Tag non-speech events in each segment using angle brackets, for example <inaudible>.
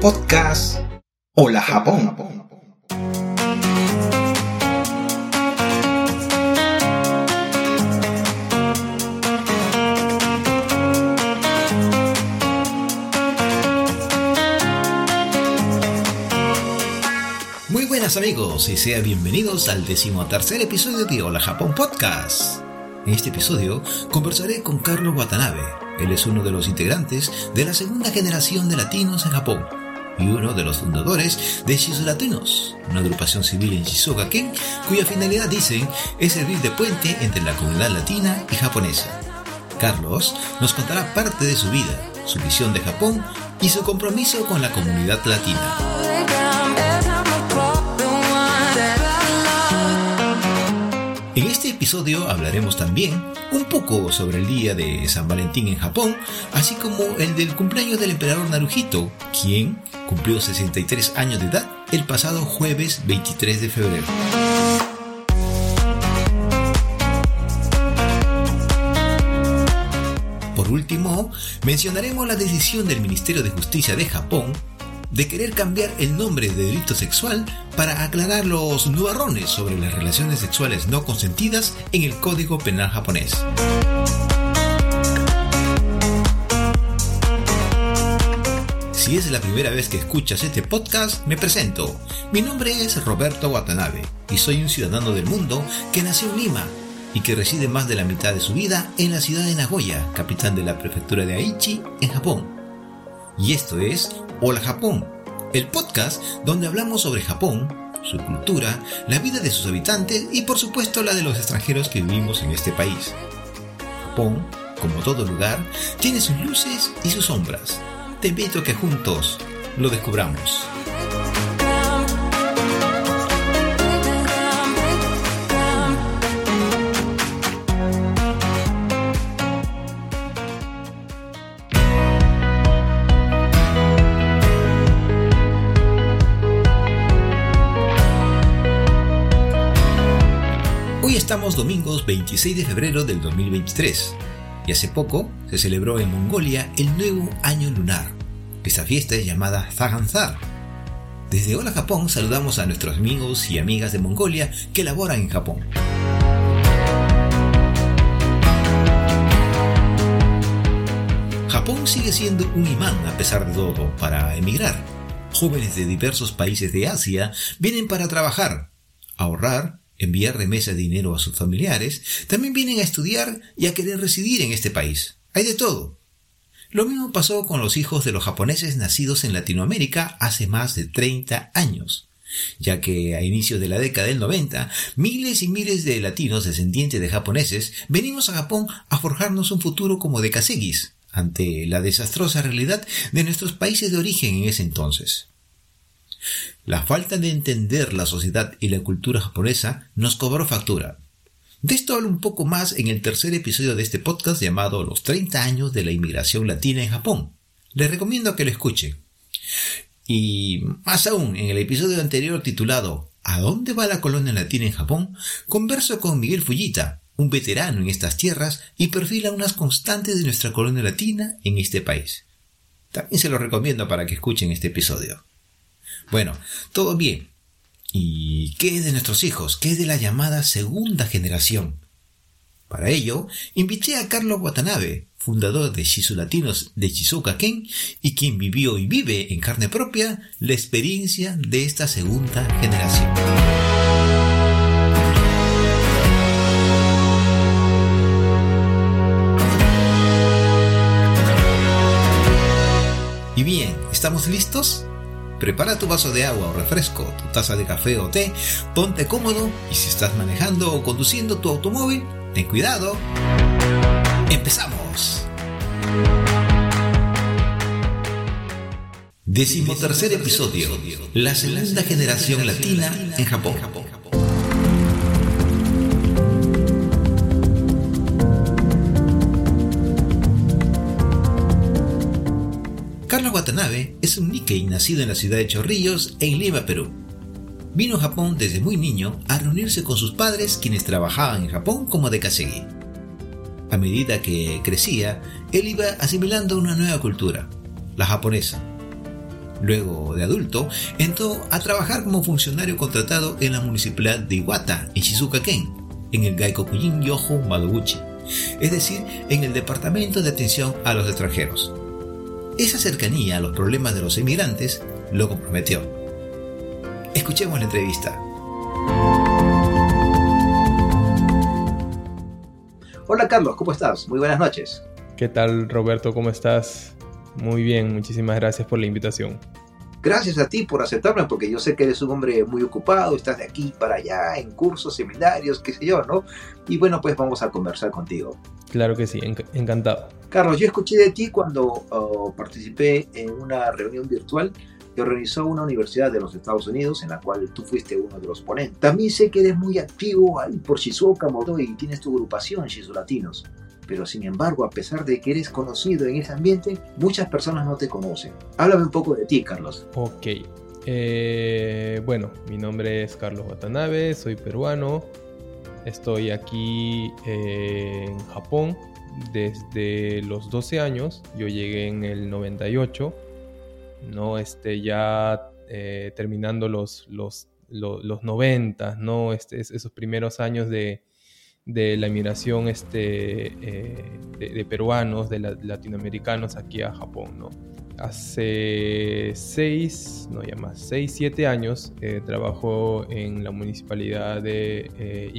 podcast Hola Japón. Muy buenas amigos y sean bienvenidos al decimotercer episodio de Hola Japón Podcast. En este episodio conversaré con Carlos Watanabe. Él es uno de los integrantes de la segunda generación de latinos en Japón y uno de los fundadores de Shizu Latinos, una agrupación civil en Shizuoka-ken cuya finalidad, dicen, es servir de puente entre la comunidad latina y japonesa. Carlos nos contará parte de su vida, su visión de Japón y su compromiso con la comunidad latina. Episodio hablaremos también un poco sobre el día de San Valentín en Japón, así como el del cumpleaños del emperador Naruhito, quien cumplió 63 años de edad el pasado jueves 23 de febrero. Por último, mencionaremos la decisión del Ministerio de Justicia de Japón de querer cambiar el nombre de delito sexual para aclarar los nubarrones sobre las relaciones sexuales no consentidas en el Código Penal japonés. Si es la primera vez que escuchas este podcast, me presento. Mi nombre es Roberto Watanabe y soy un ciudadano del mundo que nació en Lima y que reside más de la mitad de su vida en la ciudad de Nagoya, capital de la prefectura de Aichi, en Japón. Y esto es Hola Japón, el podcast donde hablamos sobre Japón, su cultura, la vida de sus habitantes y por supuesto la de los extranjeros que vivimos en este país. Japón, como todo lugar, tiene sus luces y sus sombras. Te invito a que juntos lo descubramos. Estamos domingos 26 de febrero del 2023 y hace poco se celebró en Mongolia el nuevo año lunar. Esta fiesta es llamada Zaganzar. Desde Hola Japón saludamos a nuestros amigos y amigas de Mongolia que laboran en Japón. Japón sigue siendo un imán a pesar de todo para emigrar. Jóvenes de diversos países de Asia vienen para trabajar, ahorrar enviar de dinero a sus familiares, también vienen a estudiar y a querer residir en este país. Hay de todo. Lo mismo pasó con los hijos de los japoneses nacidos en Latinoamérica hace más de 30 años, ya que a inicios de la década del 90, miles y miles de latinos descendientes de japoneses venimos a Japón a forjarnos un futuro como de caseguis, ante la desastrosa realidad de nuestros países de origen en ese entonces. La falta de entender la sociedad y la cultura japonesa nos cobró factura. De esto hablo un poco más en el tercer episodio de este podcast llamado Los 30 años de la inmigración latina en Japón. Les recomiendo que lo escuchen. Y más aún, en el episodio anterior titulado ¿A dónde va la colonia latina en Japón? converso con Miguel Fujita, un veterano en estas tierras y perfila unas constantes de nuestra colonia latina en este país. También se lo recomiendo para que escuchen este episodio. Bueno, todo bien. ¿Y qué es de nuestros hijos? ¿Qué es de la llamada segunda generación? Para ello, invité a Carlos Watanabe, fundador de Shizu Latinos de Shizuoka-ken y quien vivió y vive en carne propia la experiencia de esta segunda generación. Y bien, ¿estamos listos? Prepara tu vaso de agua o refresco, tu taza de café o té, ponte cómodo y si estás manejando o conduciendo tu automóvil, ten cuidado. ¡Empezamos! Décimo tercer episodio. La segunda generación latina en Japón. Nikkei nacido en la ciudad de Chorrillos, en Lima, Perú. Vino a Japón desde muy niño a reunirse con sus padres quienes trabajaban en Japón como de kasegi. A medida que crecía, él iba asimilando una nueva cultura, la japonesa. Luego de adulto, entró a trabajar como funcionario contratado en la municipalidad de Iwata, en Shizuoka-ken, en el Gaikokuyin Yoho Madoguchi, es decir, en el Departamento de Atención a los Extranjeros. Esa cercanía a los problemas de los inmigrantes lo comprometió. Escuchemos la entrevista. Hola Carlos, ¿cómo estás? Muy buenas noches. ¿Qué tal Roberto? ¿Cómo estás? Muy bien, muchísimas gracias por la invitación. Gracias a ti por aceptarme, porque yo sé que eres un hombre muy ocupado, estás de aquí para allá, en cursos, seminarios, qué sé yo, ¿no? Y bueno, pues vamos a conversar contigo. Claro que sí, encantado. Carlos, yo escuché de ti cuando oh, participé en una reunión virtual que organizó una universidad de los Estados Unidos en la cual tú fuiste uno de los ponentes. También sé que eres muy activo ahí por Shizuoka, Moto y tienes tu agrupación Shizu Latinos. Pero sin embargo, a pesar de que eres conocido en ese ambiente, muchas personas no te conocen. Háblame un poco de ti, Carlos. Ok. Eh, bueno, mi nombre es Carlos Watanabe, soy peruano. Estoy aquí eh, en Japón desde los 12 años. Yo llegué en el 98 ¿no? Este, ya eh, terminando los, los, los, 90, ¿no? Este, esos primeros años de, la inmigración este, eh, de, peruanos, de latinoamericanos aquí a Japón, ¿no? Hace seis, no ya más, seis, siete años eh, trabajó en la municipalidad de eh,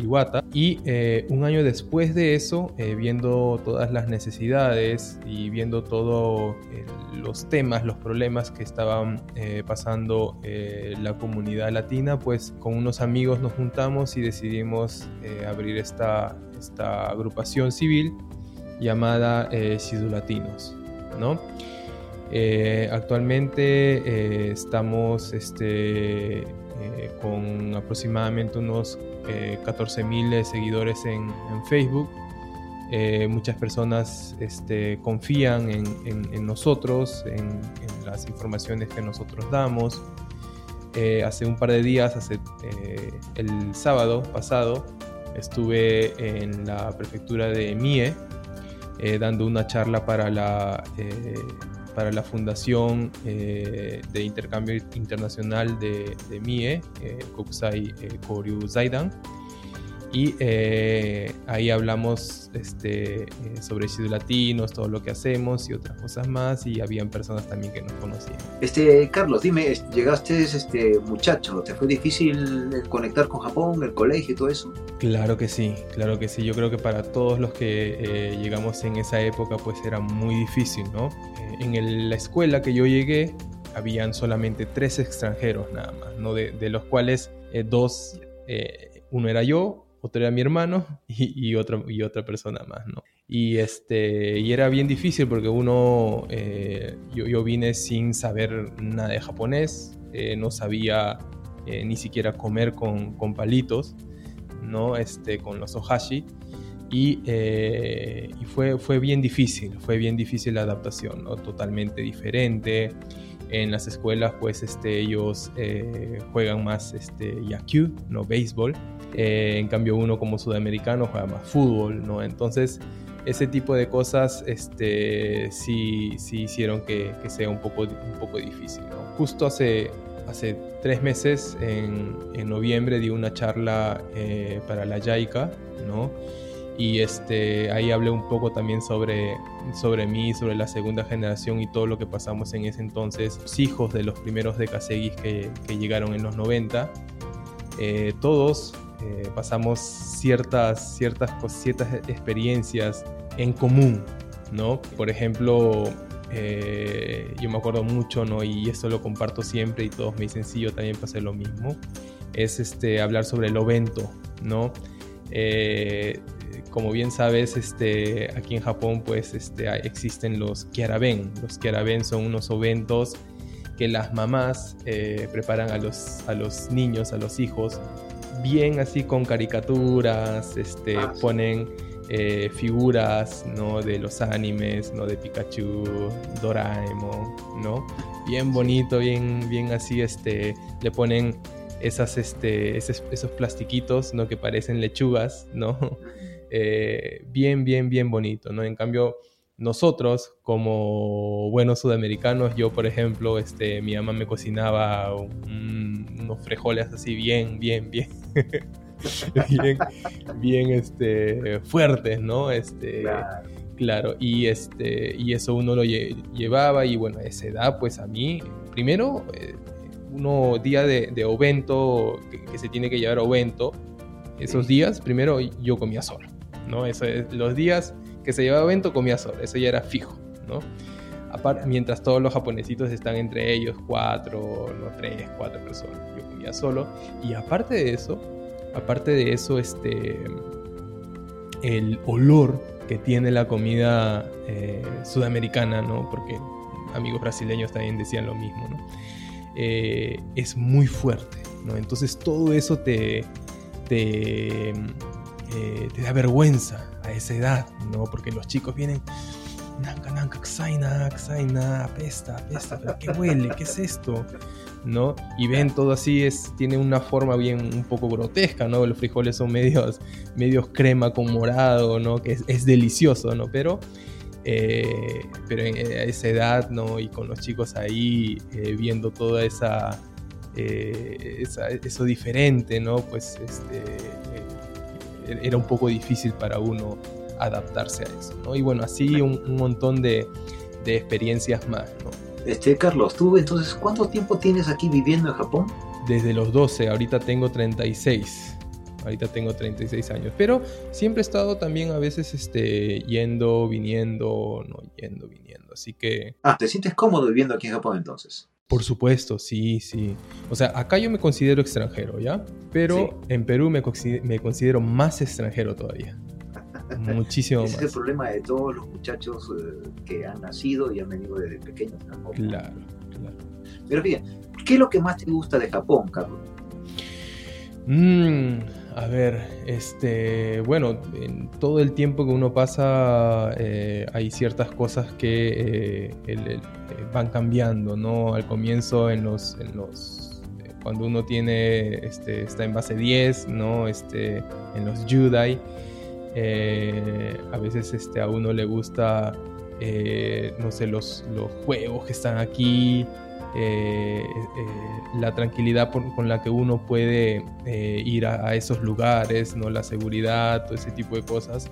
y eh, un año después de eso, viendo todas las necesidades y viendo todos los temas, los problemas que estaban pasando la comunidad latina, pues con unos amigos nos juntamos y decidimos abrir esta, esta agrupación civil llamada eh, Latinos, ¿no? Eh, actualmente eh, estamos este, eh, con aproximadamente unos 14.000 seguidores en, Facebook. muchas personas este, confían en, nosotros, en, las informaciones que nosotros damos. hace un par de días, hace, el sábado pasado, estuve en la prefectura de Mie dando una charla para la para la Fundación eh, de Intercambio Internacional de, MIE, eh, Kokusai eh, Koryu Zaidan. Y eh, ahí hablamos este, sobre Chile Latinos, todo lo que hacemos y otras cosas más. Y habían personas también que nos conocían. Este, Carlos, dime, llegaste este muchacho, ¿te fue difícil conectar con Japón, el colegio y todo eso? Claro que sí, claro que sí. Yo creo que para todos los que llegamos en esa época, pues era muy difícil, ¿no? En la escuela que yo llegué, habían solamente tres extranjeros nada más, ¿no? de, los cuales eh, dos, eh, uno era yo, otro era mi hermano <laughs> y, otro, y otra persona más, ¿no? Y, este, y era bien difícil porque uno, eh, yo, yo, vine sin saber nada de japonés, no sabía ni siquiera comer con, con, palitos, ¿no? Este, con los ohashi. Eh, y, fue, fue bien difícil, fue bien difícil la adaptación, ¿no? totalmente diferente. En las escuelas, pues este, ellos eh, juegan más este, yaku, no béisbol. Eh, en cambio, uno como sudamericano juega más fútbol, ¿no? Entonces, ese tipo de cosas este, sí, sí hicieron que, que sea un poco, un poco difícil. ¿no? Justo hace, hace tres meses, en, en noviembre, di una charla para la JICA, ¿no? Y este, ahí hablé un poco también sobre, sobre mí, sobre la segunda generación y todo lo que pasamos en ese entonces, los hijos de los primeros de que, que llegaron en los 90. Eh, todos eh, pasamos ciertas, ciertas, ciertas experiencias en común, ¿no? Por ejemplo, eh, yo me acuerdo mucho, ¿no? Y esto lo comparto siempre y todos me dicen, sí, yo también pasé lo mismo, es este, hablar sobre el ovento, ¿no? Como bien sabes, este, aquí en Japón pues este, existen los kiaraben. Los kiaraben son unos eventos que las mamás eh, preparan a los, a los niños, a los hijos, bien así con caricaturas, este, ah, ponen eh, figuras ¿no? de los animes, ¿no? de Pikachu, Doraemon, ¿no? bien bonito, bien, bien así, este, le ponen esas, este, esos, esos plastiquitos ¿no? que parecen lechugas, ¿no? Eh, bien, bien, bien bonito, ¿no? En cambio, nosotros, como buenos sudamericanos, yo, por ejemplo, este, mi mamá me cocinaba unos frijoles así bien, bien, bien, <laughs> bien, bien, este, fuertes, ¿no? Este, claro. y, este, y eso uno lo llevaba y bueno, a esa edad, pues a mí, primero, eh, uno día de, de ovento, que, se tiene que llevar ovento, esos días, primero yo comía solo, ¿no? Eso los días que se llevaba evento comía solo, eso ya era fijo, ¿no? mientras todos los japonesitos están entre ellos, cuatro, no tres, cuatro personas, yo comía solo. Y aparte de eso, aparte de eso, este, el olor que tiene la comida eh, sudamericana, ¿no? Porque amigos brasileños también decían lo mismo, ¿no? Eh, es muy fuerte, ¿no? Entonces todo eso te, te, eh, te da vergüenza, a esa edad, ¿no? Porque los chicos vienen, nanka, nanka, xaina, xaina, apesta, apesta, pero ¿qué huele? ¿Qué es esto? ¿No? Y ven todo así, es, tiene una forma bien un poco grotesca, ¿no? Los frijoles son medios, medios crema con morado, ¿no? Que es, delicioso, ¿no? Pero, eh, pero a esa edad, ¿no? Y con los chicos ahí eh, viendo toda esa, eh, eso diferente, ¿no? Pues este, era un poco difícil para uno adaptarse a eso, ¿no? Y bueno, así un, montón de, de, experiencias más, ¿no? Este, Carlos, tú entonces, ¿cuánto tiempo tienes aquí viviendo en Japón? Desde los 12, ahorita tengo 36. Ahorita tengo 36 años, pero siempre he estado también a veces este, yendo, viniendo, no yendo, viniendo, así que... Ah, ¿te sientes cómodo viviendo aquí en Japón entonces? Por supuesto, sí, sí. O sea, acá yo me considero extranjero, ¿ya? Pero en Perú me, considero más extranjero todavía. <laughs> Muchísimo más. es el problema de todos los muchachos eh, que han nacido y han venido desde pequeños. Claro, claro. Pero fíjate, ¿qué es lo que más te gusta de Japón, Carlos? Mmm a ver, este, bueno, en todo el tiempo que uno pasa eh, hay ciertas cosas que eh, eh, van cambiando, ¿no? Al comienzo en los, en los cuando uno tiene, este, está en base 10, ¿no? Este, en los Judai, a veces este, a uno le gusta, no sé, los, los juegos que están aquí, eh, eh, la tranquilidad con la que uno puede eh, ir a, esos lugares, ¿no? la seguridad, todo ese tipo de cosas.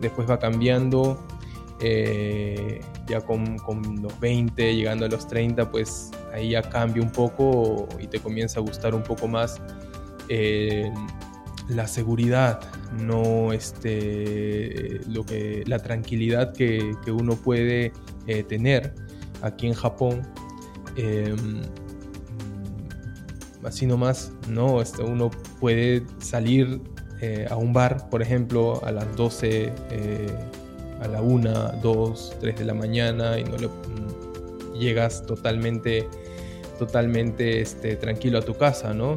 Después va cambiando, ya con, con, los 20, llegando a los 30, pues ahí ya cambia un poco y te comienza a gustar un poco más la seguridad, no este, lo que, la tranquilidad que, que uno puede tener aquí en Japón Em, así nomás, ¿no? Este, uno puede salir eh, a un bar, por ejemplo, a las 12, eh, a la 1, 2, 3 de la mañana y no le, mm, llegas totalmente, totalmente este, tranquilo a tu casa, ¿no?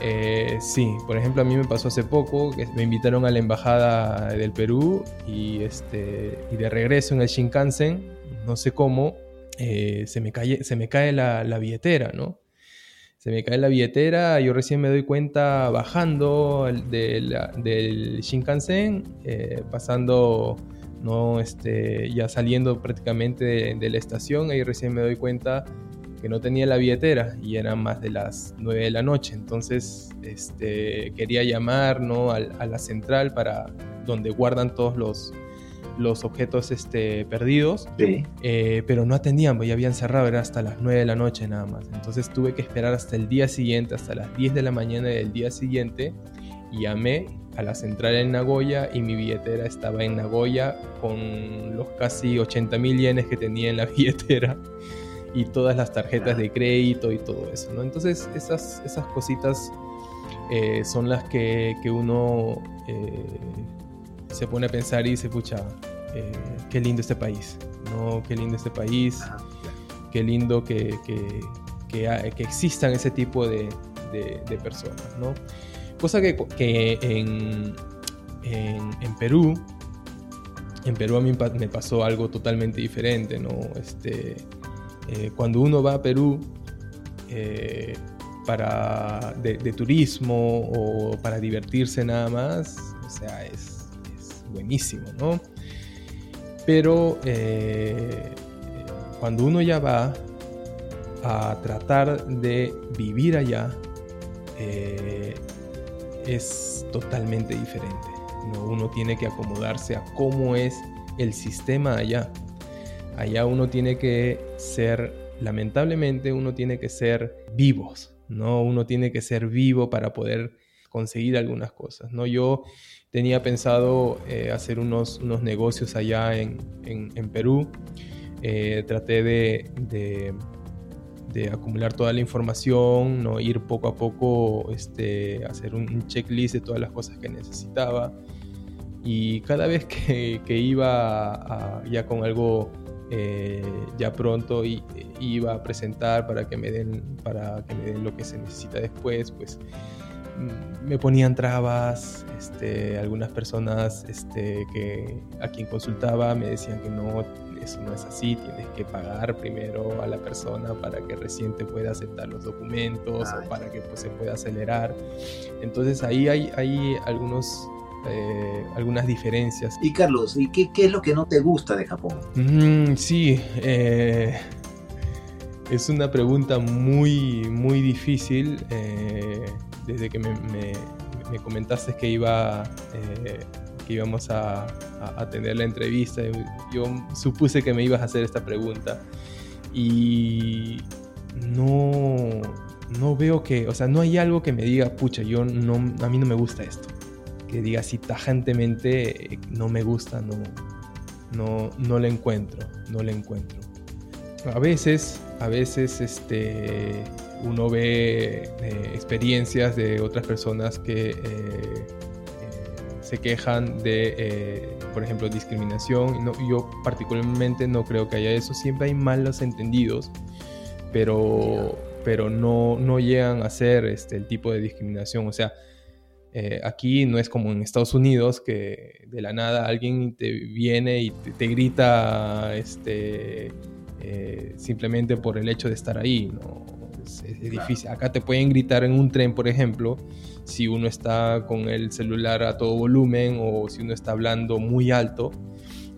Eh, sí, por ejemplo, a mí me pasó hace poco que me invitaron a la embajada del Perú y, este, y de regreso en el Shinkansen, no sé cómo, eh, se, me cae, se me cae la, billetera, ¿no? Se me cae la billetera, yo recién me doy cuenta bajando del Shinkansen, eh, pasando, ¿no? Este, ya saliendo prácticamente de, la estación, ahí recién me doy cuenta que no tenía la billetera y eran más de las 9 de la noche. Entonces este, quería llamar ¿no? a, a la central para donde guardan todos los, los objetos este, perdidos, eh, pero no atendían, pues ya habían cerrado, era hasta las 9 de la noche nada más. Entonces tuve que esperar hasta el día siguiente, hasta las 10 de la mañana del día siguiente, y llamé a la central en Nagoya y mi billetera estaba en Nagoya con los casi 80 mil yenes que tenía en la <laughs> billetera y todas las tarjetas de crédito y todo eso, ¿no? Entonces esas, esas cositas eh, son las que, que uno... Eh, se pone a pensar y dice, pucha, eh, qué lindo este país, ¿no? Qué lindo este país, qué lindo que, que, que, existan ese tipo de, de, personas, ¿no? Cosa que, que en, en, Perú, en Perú a mí me pasó algo totalmente diferente, ¿no? Este, eh, cuando uno va a Perú eh, para, de, de, turismo o para divertirse nada más, o sea, es buenísimo, ¿no? Pero eh, cuando uno ya va a tratar de vivir allá, eh, es totalmente diferente. Uno tiene que acomodarse a cómo es el sistema allá. Allá uno tiene que ser, lamentablemente, uno tiene que ser vivos, ¿no? Uno tiene que ser vivo para poder conseguir algunas cosas, ¿no? Yo tenía pensado eh, hacer unos, unos, negocios allá en, Perú. Eh, traté de, de, acumular toda la información, ¿no? ir poco a poco, este, hacer un, checklist de todas las cosas que necesitaba. Y cada vez que, iba ya con algo eh, ya pronto y, iba a presentar para que me den para que me den lo que se necesita después pues me ponían trabas este, algunas personas este, que a quien consultaba me decían que no eso no es así tienes que pagar primero a la persona para que recién te pueda aceptar los documentos o para que pues, se pueda acelerar entonces ahí hay, hay algunos eh, algunas diferencias. Y Carlos, ¿y qué, es lo que no te gusta de Japón? Mm, sí, eh, es una pregunta muy, muy difícil. Eh, desde que me, comentaste que iba que íbamos a, tener la entrevista, yo supuse que me ibas a hacer esta pregunta. Y no, no veo que, o sea, no hay algo que me diga, pucha, yo no, a mí no me gusta esto que diga así tajantemente no me gusta, no, no, no le encuentro, no le encuentro. A veces, a veces este, uno ve eh, experiencias de otras personas que eh, eh, se quejan de, por ejemplo, discriminación. Yo particularmente no creo que haya eso. Siempre hay malos entendidos, pero, pero no, no llegan a ser este, el tipo de discriminación. O sea, aquí no es como en Estados Unidos que de la nada alguien te viene y te, grita este, simplemente por el hecho de estar ahí. ¿no? Es, difícil. Acá te pueden gritar en un tren, por ejemplo, si uno está con el celular a todo volumen o si uno está hablando muy alto.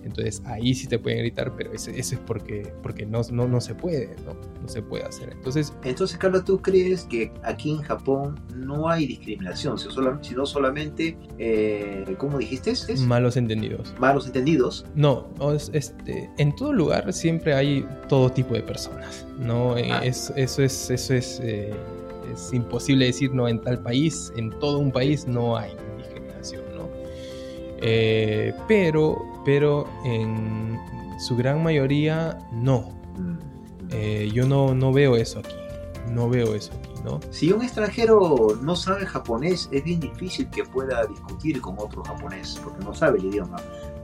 Entonces ahí sí te pueden gritar, pero eso, es porque, porque no, no, no se puede, ¿no? no se puede hacer. Entonces, Entonces, Carlos, ¿tú crees que aquí en Japón no hay discriminación, sino solamente, eh, ¿cómo dijiste? ¿Es? Malos entendidos. Malos entendidos. No, este, en todo lugar siempre hay todo tipo de personas, ¿no? Eh, ah. eso es, eso es, eh, es imposible decir, no, en tal país, en todo un país no hay discriminación, ¿no? pero pero en su gran mayoría no. Mm. Eh, yo no, no veo eso aquí, no veo eso aquí, ¿no? Si un extranjero no sabe japonés, es bien difícil que pueda discutir con otro japonés, porque no sabe el idioma.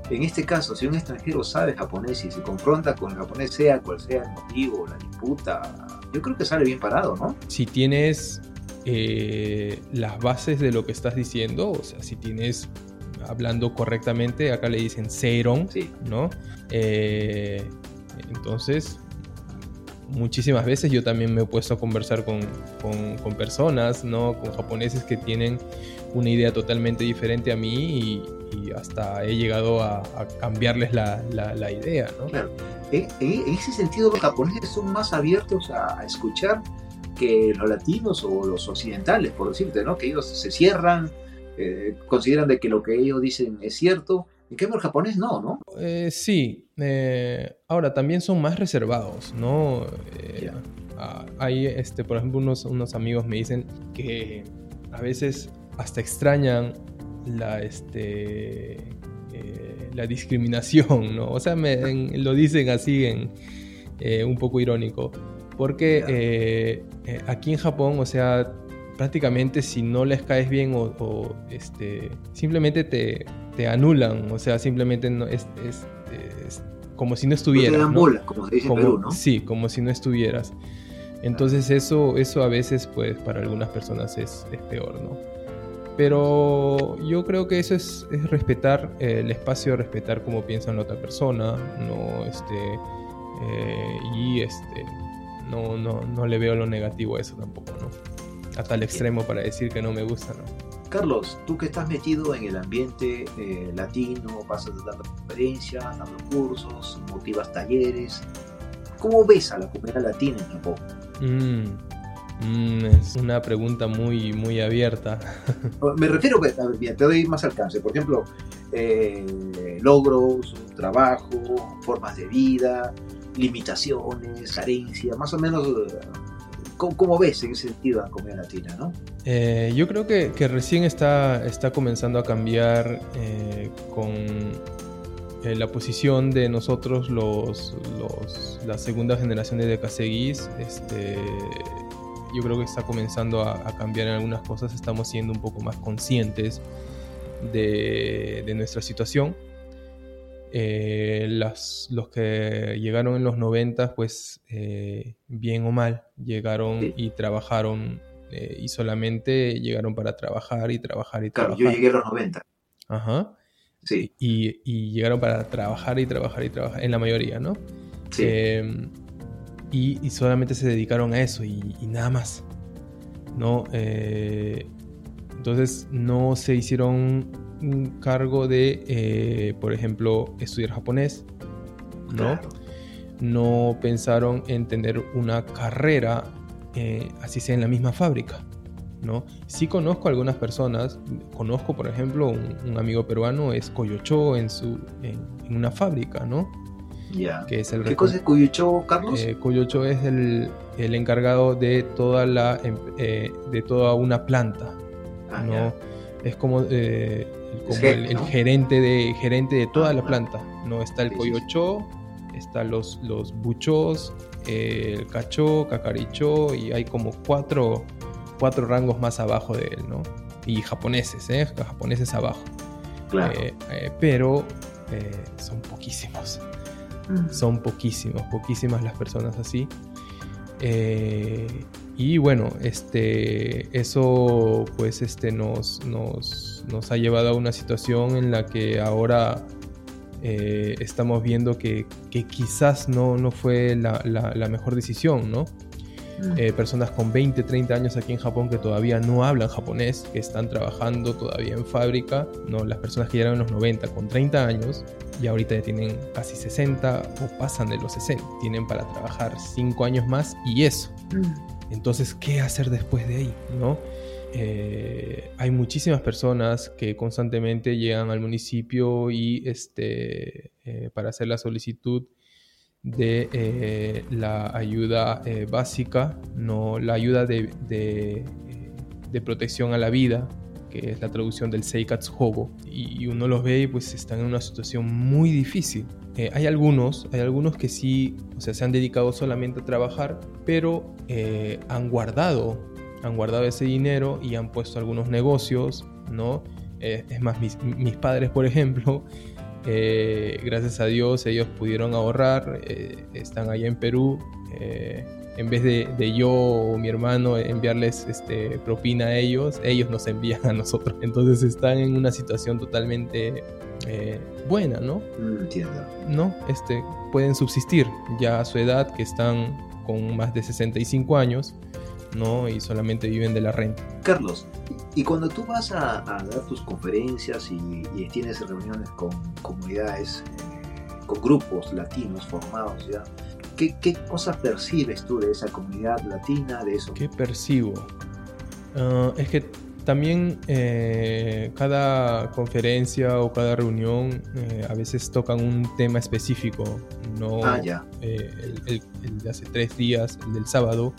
En este caso, si un extranjero sabe japonés y se confronta con el japonés, sea cual sea el motivo, la disputa, yo creo que sale bien parado, ¿no? Si tienes eh, las bases de lo que estás diciendo, o sea, si tienes hablando correctamente, acá le dicen Seiron, ¿no? Eh, entonces, muchísimas veces yo también me he puesto a conversar con, con, personas, ¿no? Con japoneses que tienen una idea totalmente diferente a mí y, hasta he llegado a, cambiarles la, la, idea, ¿no? Claro. En, ese sentido, los japoneses son más abiertos a, a, escuchar que los latinos o los occidentales, por decirte, ¿no? Que ellos se cierran eh, consideran de que lo que ellos dicen es cierto. En cambio, el japonés no, ¿no? Eh, sí. Eh, ahora, también son más reservados, ¿no? Hay, este, por ejemplo, unos, unos amigos me dicen que a veces hasta extrañan la, este, la discriminación, ¿no? O sea, me, lo dicen así en un poco irónico. Porque aquí en Japón, o sea, prácticamente si no les caes bien o, este, simplemente te, te, anulan, o sea, simplemente no, es, es, como si no estuvieras. como se dice en Perú, ¿no? Sí, como si no estuvieras. Entonces eso, eso a veces, pues, para algunas personas es, es peor, ¿no? Pero yo creo que eso es, es respetar el espacio, respetar cómo piensa la otra persona, no, este, eh, y este, no, no, no le veo lo negativo a eso tampoco, ¿no? A tal extremo para decir que no me gusta, ¿no? Carlos, tú que estás metido en el ambiente eh, latino, pasas dando conferencias, dando cursos, motivas talleres, ¿cómo ves a la comunidad latina en Japón? Mm, mm, es una pregunta muy, muy abierta. <laughs> Me refiero, a ver, te doy más alcance. Por ejemplo, eh, logros, trabajo, formas de vida, limitaciones, carencia, más o menos ¿Cómo, ves en ese sentido la comunidad latina? Eh, yo creo que, recién está, está comenzando a cambiar eh, con eh, la posición de nosotros, los, los, la segunda generación de Decaseguis. Este, yo creo que está comenzando a, cambiar en algunas cosas, estamos siendo un poco más conscientes de nuestra situación eh, los que llegaron en los 90, pues eh, bien o mal, llegaron y trabajaron eh, y solamente llegaron para trabajar y trabajar y trabajar. Claro, yo llegué a los 90. Ajá. Sí. Y, llegaron para trabajar y trabajar y trabajar, en la mayoría, ¿no? Sí. Em, y, solamente se dedicaron a eso y, y nada más, ¿no? entonces no se hicieron un cargo de, eh, por ejemplo, estudiar japonés, ¿no? No pensaron en tener una carrera, eh, así sea en la misma fábrica, ¿no? Sí conozco algunas personas, conozco, por ejemplo, un, amigo peruano es Coyocho en, su, en, una fábrica, ¿no? Ya. Que es el ¿Qué cosa es Coyocho, Carlos? Eh, Coyocho es el, el, encargado de toda, la, em, de toda una planta, ah, ¿no? Es como como el, gerente, de, gerente de toda la planta. ¿no? Está el coyocho, están los, los buchos, el cachó, cacarichó y hay como cuatro, cuatro rangos más abajo de él, ¿no? Y japoneses, ¿eh? Japoneses abajo. Eh, eh, pero eh, son poquísimos. Mm. Son poquísimos, poquísimas las personas así. y bueno, este, eso pues este, nos, nos, nos, ha llevado a una situación en la que ahora eh, estamos viendo que, quizás no, no fue la, mejor decisión, ¿no? Mm. Eh, personas con 20, 30 años aquí en Japón que todavía no hablan japonés, que están trabajando todavía en fábrica, ¿no? Las personas que llegaron en los 90 con 30 años y ahorita ya tienen casi 60 o pasan de los 60, tienen para trabajar 5 años más y eso. Mm. Entonces, ¿qué hacer después de ahí? ¿no? Eh, hay muchísimas personas que constantemente llegan al municipio y este, eh, para hacer la solicitud de eh, la ayuda básica, no la ayuda de, de, protección a la vida, que es la traducción del Seikatsu y uno los ve y pues están en una situación muy difícil. hay algunos, hay algunos que sí, o sea, se han dedicado solamente a trabajar, pero han guardado han guardado ese dinero y han puesto algunos negocios, ¿no? Eh, es más, mis, padres, por ejemplo, <laughs> eh, gracias a Dios ellos pudieron ahorrar, eh, están allá en Perú. en vez de, yo o mi hermano enviarles este, propina a ellos, ellos nos envían a nosotros. Entonces están en una situación totalmente buena, ¿no? Entiendo. ¿No? Este, pueden subsistir ya a su edad, que están con más de 65 años, ¿no? Y solamente viven de la renta. Carlos, y cuando tú vas a, dar tus conferencias y, tienes reuniones con comunidades, eh, con grupos latinos formados, ¿ya? ¿Qué, ¿Qué, cosas percibes tú de esa comunidad latina, de eso? ¿Qué percibo? Ah, es que también eh, cada conferencia o cada reunión eh, a veces tocan un tema específico. No, ah, ya. el, el, de hace tres días, el del sábado,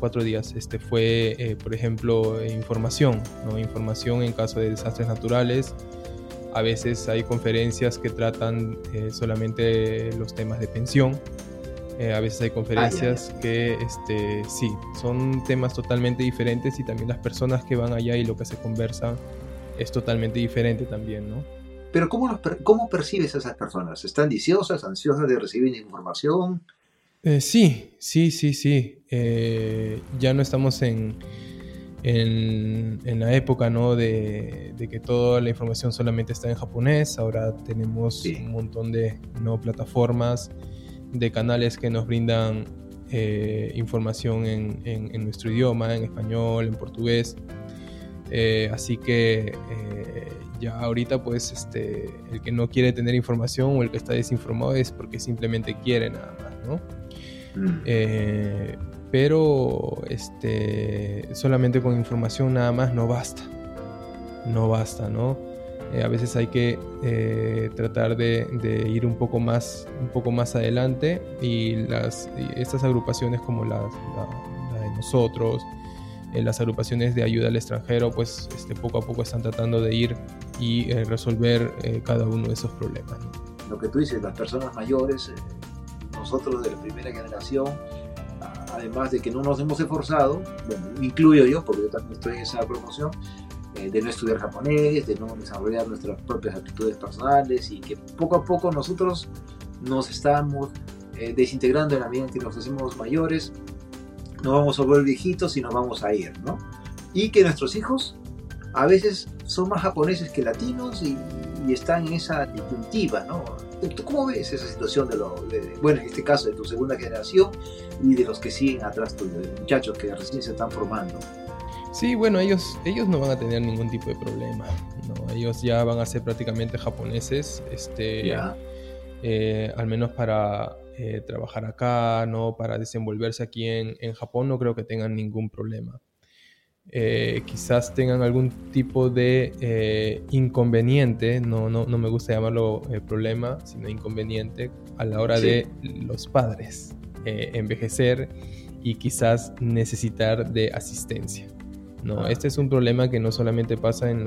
cuatro días este, fue, eh, por ejemplo, información, ¿no? información en caso de desastres naturales. A veces hay conferencias que tratan eh, solamente los temas de pensión. Eh, a veces hay conferencias ah, que este, sí, son temas totalmente diferentes y también las personas que van allá y lo que se conversa es totalmente diferente también, ¿no? Pero ¿cómo, cómo percibes a esas personas? ¿Están ansiosas, ansiosas de recibir información? Eh, sí, sí, sí, sí. Eh, ya no estamos en, en, la época ¿no? de, que toda la información solamente está en japonés. Ahora tenemos un montón de ¿no? plataformas, de canales que nos brindan eh, información en, en, nuestro idioma, en español, en portugués. Eh, así que eh, ya ahorita pues este, el que no quiere tener información o el que está desinformado es porque simplemente quiere nada más, ¿no? Mm. Eh, pero este, solamente con información nada más no basta, no basta, ¿no? a veces hay que tratar de, ir un poco más, un poco más adelante y las, estas agrupaciones como la de nosotros, en las agrupaciones de ayuda al extranjero, pues este, poco a poco están tratando de ir y eh, resolver eh, cada uno de esos problemas. Lo que tú dices, las personas mayores, eh, nosotros de la primera generación, además de que no nos hemos esforzado, bueno, incluyo yo, porque yo también estoy en esa promoción, de no estudiar japonés, de no desarrollar nuestras propias actitudes personales y que poco a poco nosotros nos estamos desintegrando en la medida en que nos hacemos mayores no vamos a volver viejitos y nos vamos a ir, ¿no? Y que nuestros hijos a veces son más japoneses que latinos y, están en esa disyuntiva, ¿no? ¿Tú cómo ves esa situación de, lo, bueno, en este caso de tu segunda generación y de los que siguen atrás tuyo, de muchachos que recién se están formando? Sí, bueno, ellos, ellos no van a tener ningún tipo de problema, ¿no? Ellos ya van a ser prácticamente japoneses, este, eh, al menos para eh, trabajar acá, ¿no? Para desenvolverse aquí en, Japón, no creo que tengan ningún problema. Eh, quizás tengan algún tipo de eh, inconveniente, no, no, no, me gusta llamarlo problema, sino inconveniente a la hora de los padres envejecer y quizás necesitar de asistencia. No, ah. este es un problema que no solamente pasa en,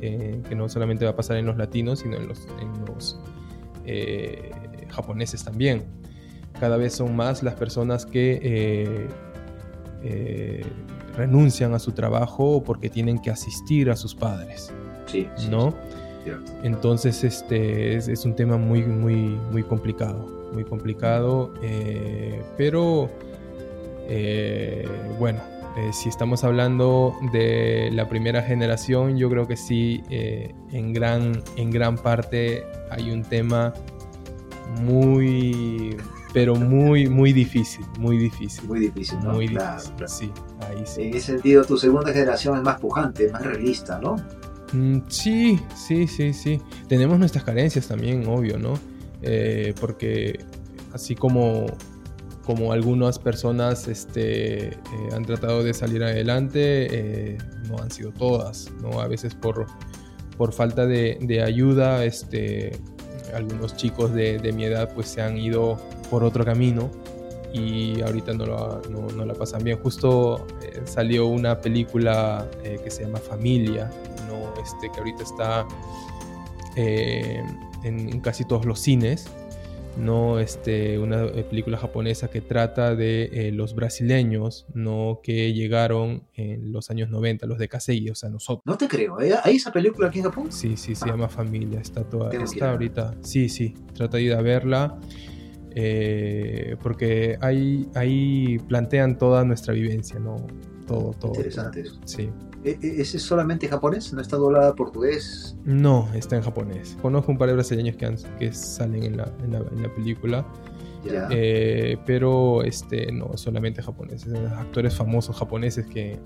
que no solamente va a pasar en los latinos, sino en los, en los japoneses también cada vez son más las personas que eh, eh, renuncian a su trabajo porque tienen que asistir a sus padres. Sí. ¿No? Entonces, este es, un tema muy, muy, muy complicado. Muy complicado. Eh, pero bueno, si estamos hablando de la primera generación, yo creo que sí, en, gran, en gran parte hay un tema muy pero muy, muy difícil, muy difícil. Muy difícil, ¿no? Muy difícil, sí, ahí sí. En ese sentido, tu segunda generación es más pujante, más realista, ¿no? Mm, sí, sí, sí, sí. Tenemos nuestras carencias también, obvio, ¿no? Eh, porque así como, como algunas personas este, eh, han tratado de salir adelante, eh, no han sido todas, ¿no? A veces por, por falta de, de ayuda, este, algunos chicos de, de mi edad pues se han ido por otro camino y ahorita no, no, la pasan bien. Justo eh, salió una película eh, que se llama Familia, ¿no? este, que ahorita está eh, en, casi todos los cines. ¿no? Este, una película japonesa que trata de los brasileños ¿no? que llegaron en los años 90, los de Kasei, o sea, nosotros. No te creo, ¿hay esa película aquí en Japón? Sí, sí, se ah. llama Familia, está toda, está ahorita, sí, sí, trata de ir a verla. Eh, porque ahí, ahí plantean toda nuestra vivencia, ¿no? Todo, todo. Interesante eso. Sí. ¿E, e, ¿Ese es solamente japonés? ¿No está doblada a portugués? No, está en japonés. Conozco un par de brasileños que, que salen en la, en la, película. Eh, pero este no solamente japoneses, actores famosos japoneses que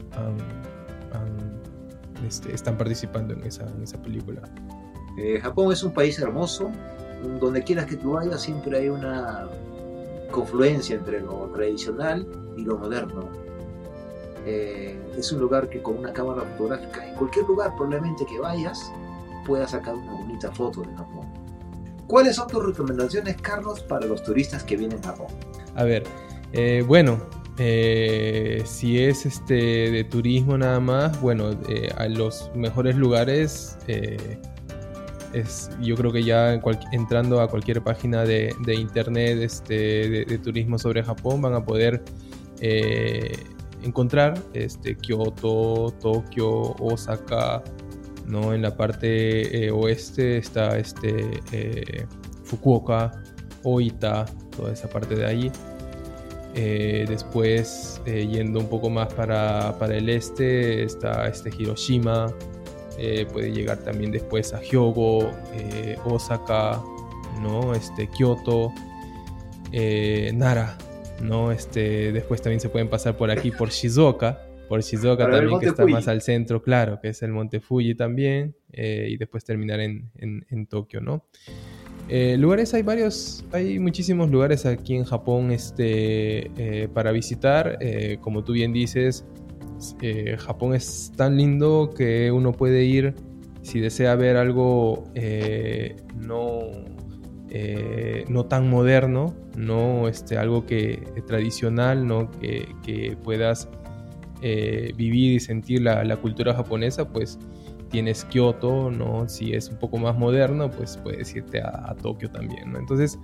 este, están participando en esa, en esa película. Eh, Japón es un país hermoso, donde quieras que tú vayas siempre hay una confluencia entre lo tradicional y lo moderno. Eh, es un lugar que con una cámara fotográfica, en cualquier lugar probablemente que vayas, puedas sacar una bonita foto de Japón. ¿Cuáles son tus recomendaciones, Carlos, para los turistas que vienen a Japón? A ver, eh, bueno, eh, si es este de turismo nada más, bueno, a los mejores lugares yo creo que ya entrando a cualquier página de, internet este, de, turismo sobre Japón van a poder eh, encontrar este, Kyoto, Tokio, Osaka, ¿no? En la parte eh, oeste está este, eh, Fukuoka, Oita, toda esa parte de allí. después, yendo un poco más para, para, el este, está este Hiroshima, eh, puede llegar también después a Hyogo, eh, Osaka, ¿no? Este, Kyoto, eh, Nara, ¿no? Este, después también se pueden pasar por aquí por Shizuoka, por Shizuoka también, que está más al centro, claro, que es el Monte Fuji también, y después terminar en, en, Tokio, ¿no? Eh, lugares hay varios, hay muchísimos lugares aquí en Japón este, eh, para visitar. como tú bien dices, Japón es tan lindo que uno puede ir si desea ver algo no, no tan moderno, no este, algo que tradicional, no que, que puedas eh, vivir y sentir la, cultura japonesa, pues tienes Kioto, ¿no? Si es un poco más moderno, pues puedes irte a, Tokio también. Entonces,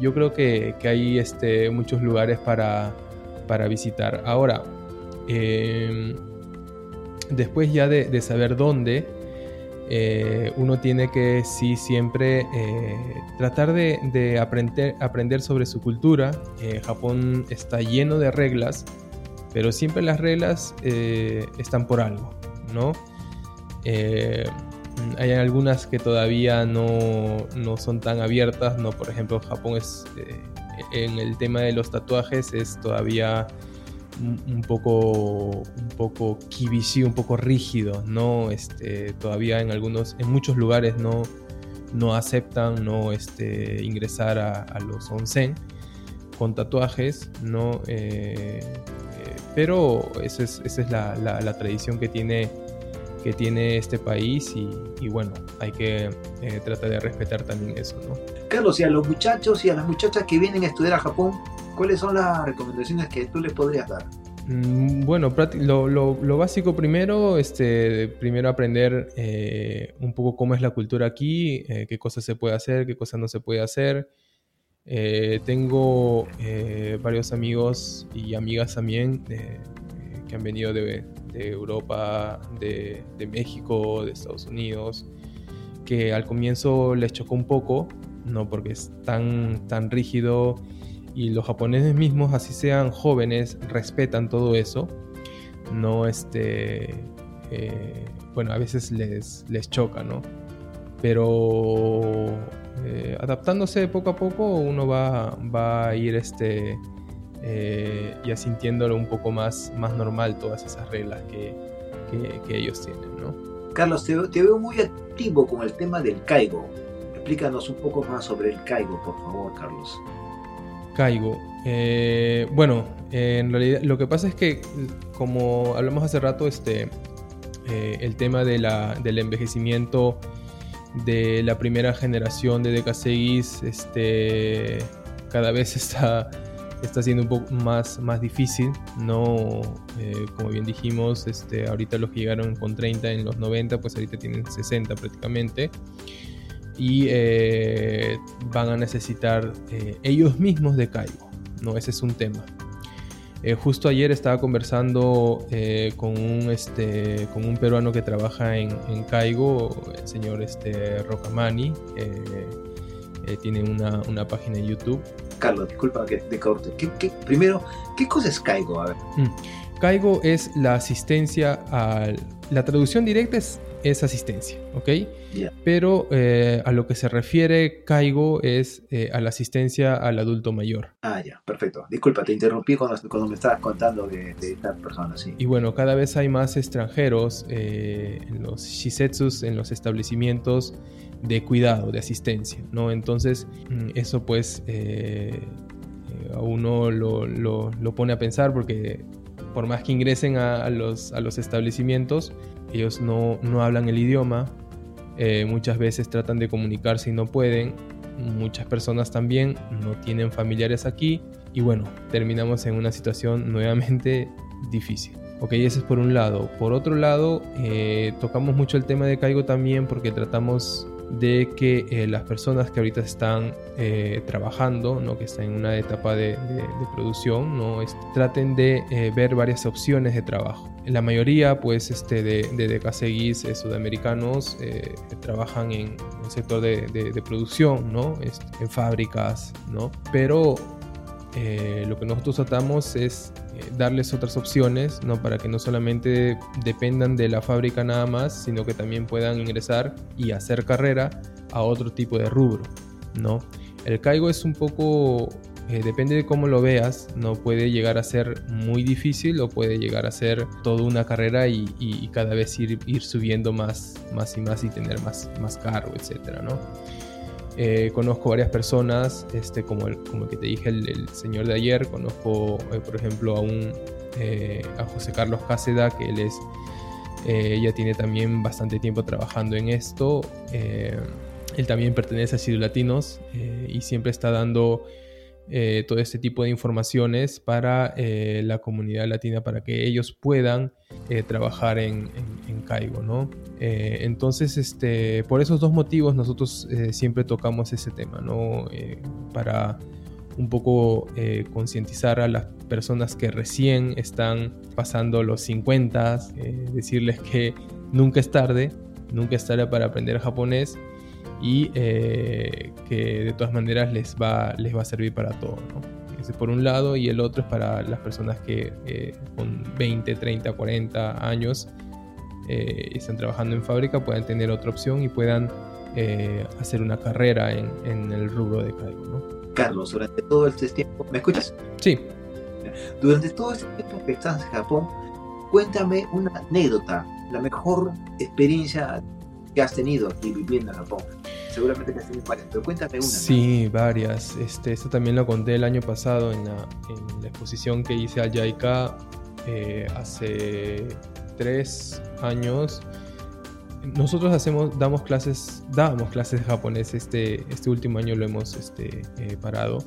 yo creo que, hay este, muchos lugares para, para visitar. Ahora, em, después ya de, saber dónde, eh, uno tiene que sí siempre eh, tratar de, aprender, aprender sobre su cultura. Japón está lleno de reglas pero siempre las reglas eh, están por algo, ¿no? Eh, hay algunas que todavía no, son tan abiertas, ¿no? Por ejemplo, Japón es, eh, en el tema de los tatuajes es todavía un, poco, un poco kibishi, un poco rígido, ¿no? Este, todavía en algunos, en muchos lugares no, no aceptan no este, ingresar a, los onsen con tatuajes, ¿no? Pero esa es, esa es la, la, tradición que tiene, que tiene este país y, bueno, hay que eh, tratar de respetar también eso, ¿no? Carlos, y a los muchachos y a las muchachas que vienen a estudiar a Japón, ¿cuáles son las recomendaciones que tú les podrías dar? Mm, bueno, lo, lo, lo, básico primero, este, primero aprender eh, un poco cómo es la cultura aquí, eh, qué cosas se puede hacer, qué cosas no se puede hacer, eh, tengo eh, varios amigos y amigas también eh, que han venido de, Europa, de, México, de Estados Unidos, que al comienzo les chocó un poco, no porque es tan, tan rígido y los japoneses mismos, así sean jóvenes, respetan todo eso. No, este, bueno, a veces les, les choca, ¿no? Pero eh, adaptándose poco a poco uno va, va a ir este, eh, ya sintiéndolo un poco más, más normal todas esas reglas que, que, ellos tienen. ¿no? Carlos, te, te, veo muy activo con el tema del caigo. Explícanos un poco más sobre el caigo, por favor, Carlos. Caigo. Eh, bueno, en realidad lo que pasa es que, como hablamos hace rato, este, el tema de la, del envejecimiento de la primera generación de Decaseguis este, cada vez <laughs> está, está siendo un poco más, más difícil. No, eh, como bien dijimos, este, ahorita los que llegaron con 30 en los 90, pues ahorita tienen 60 prácticamente. Y eh, van a necesitar eh, ellos mismos de Caigo. ¿no? Ese es un tema. Eh, justo ayer estaba conversando eh, con, un, este, con un peruano que trabaja en, en Caigo, el señor este, Rocamani. Eh, tiene una, una, página en YouTube. Carlos, disculpa que te corte. primero, ¿qué cosa es Caigo? A ver. Mm. Caigo es la asistencia al... La traducción directa es es asistencia, ¿ok? Pero eh, a lo que se refiere Caigo es eh, a la asistencia al adulto mayor. Ah, ya, perfecto. Disculpa, te interrumpí cuando, cuando me estabas contando de, de esta persona, sí. Y bueno, cada vez hay más extranjeros eh, en los shisetsus, en los establecimientos de cuidado, de asistencia, ¿no? Entonces, mm, eso pues a uno lo, lo, lo, pone a pensar porque por más que ingresen a, los, a los establecimientos, ellos no, no hablan el idioma, eh, muchas veces tratan de comunicarse y no pueden, muchas personas también no tienen familiares aquí y bueno, terminamos en una situación <laughs> nuevamente difícil. Ok, ese es por un lado. Por otro lado, eh, tocamos mucho el tema de Caigo también porque tratamos de que eh, las personas que ahorita están eh, trabajando, ¿no? que están en una etapa de, producción, ¿no? traten de eh, ver varias opciones de trabajo. La mayoría pues, este, de, de, de sudamericanos trabajan en el sector de, producción, ¿no? en fábricas, ¿no? pero lo que nosotros tratamos es eh, darles otras opciones, ¿no? Para que no solamente dependan de la fábrica nada más, sino que también puedan ingresar y hacer carrera a otro tipo de rubro, ¿no? El caigo es un poco eh, depende de cómo lo veas, no puede llegar a ser muy difícil o puede llegar a ser toda una carrera y, cada vez ir, ir, subiendo más, más y más y tener más, más cargo, etcétera, ¿no? Eh, conozco varias personas, este, como, el, como el que te dije, el, señor de ayer. Conozco, eh, por ejemplo, a, un, a José Carlos Cáceda, que él es, ya tiene también bastante tiempo trabajando en esto. él también pertenece a Sido Latinos y siempre está dando eh, todo este tipo de informaciones para eh, la comunidad latina para que ellos puedan eh, trabajar en, en, Caigo, ¿no? entonces, este, por esos dos motivos nosotros siempre tocamos ese tema, ¿no? para un poco concientizar a las personas que recién están pasando los 50, decirles que nunca es tarde, nunca es tarde para aprender japonés y eh, que de todas maneras les va, les va a servir para todo. Ese por un lado y el otro es para las personas que eh, con 20, 30, 40 años eh, están trabajando en fábrica puedan tener otra opción y puedan hacer una carrera en, en, el rubro de Caigo. ¿no? Carlos, durante todo este tiempo, ¿me escuchas? Sí. Durante todo este tiempo que estás en Japón, cuéntame una anécdota, la mejor experiencia que has tenido aquí viviendo en Japón. Seguramente que has tenido varias, pero cuéntame una. Sí, varias. Este, esto también lo conté el año pasado en la, exposición que hice al JICA eh, hace tres años. Nosotros hacemos, damos clases, dábamos clases de japonés. Este, este último año lo hemos este, eh, parado,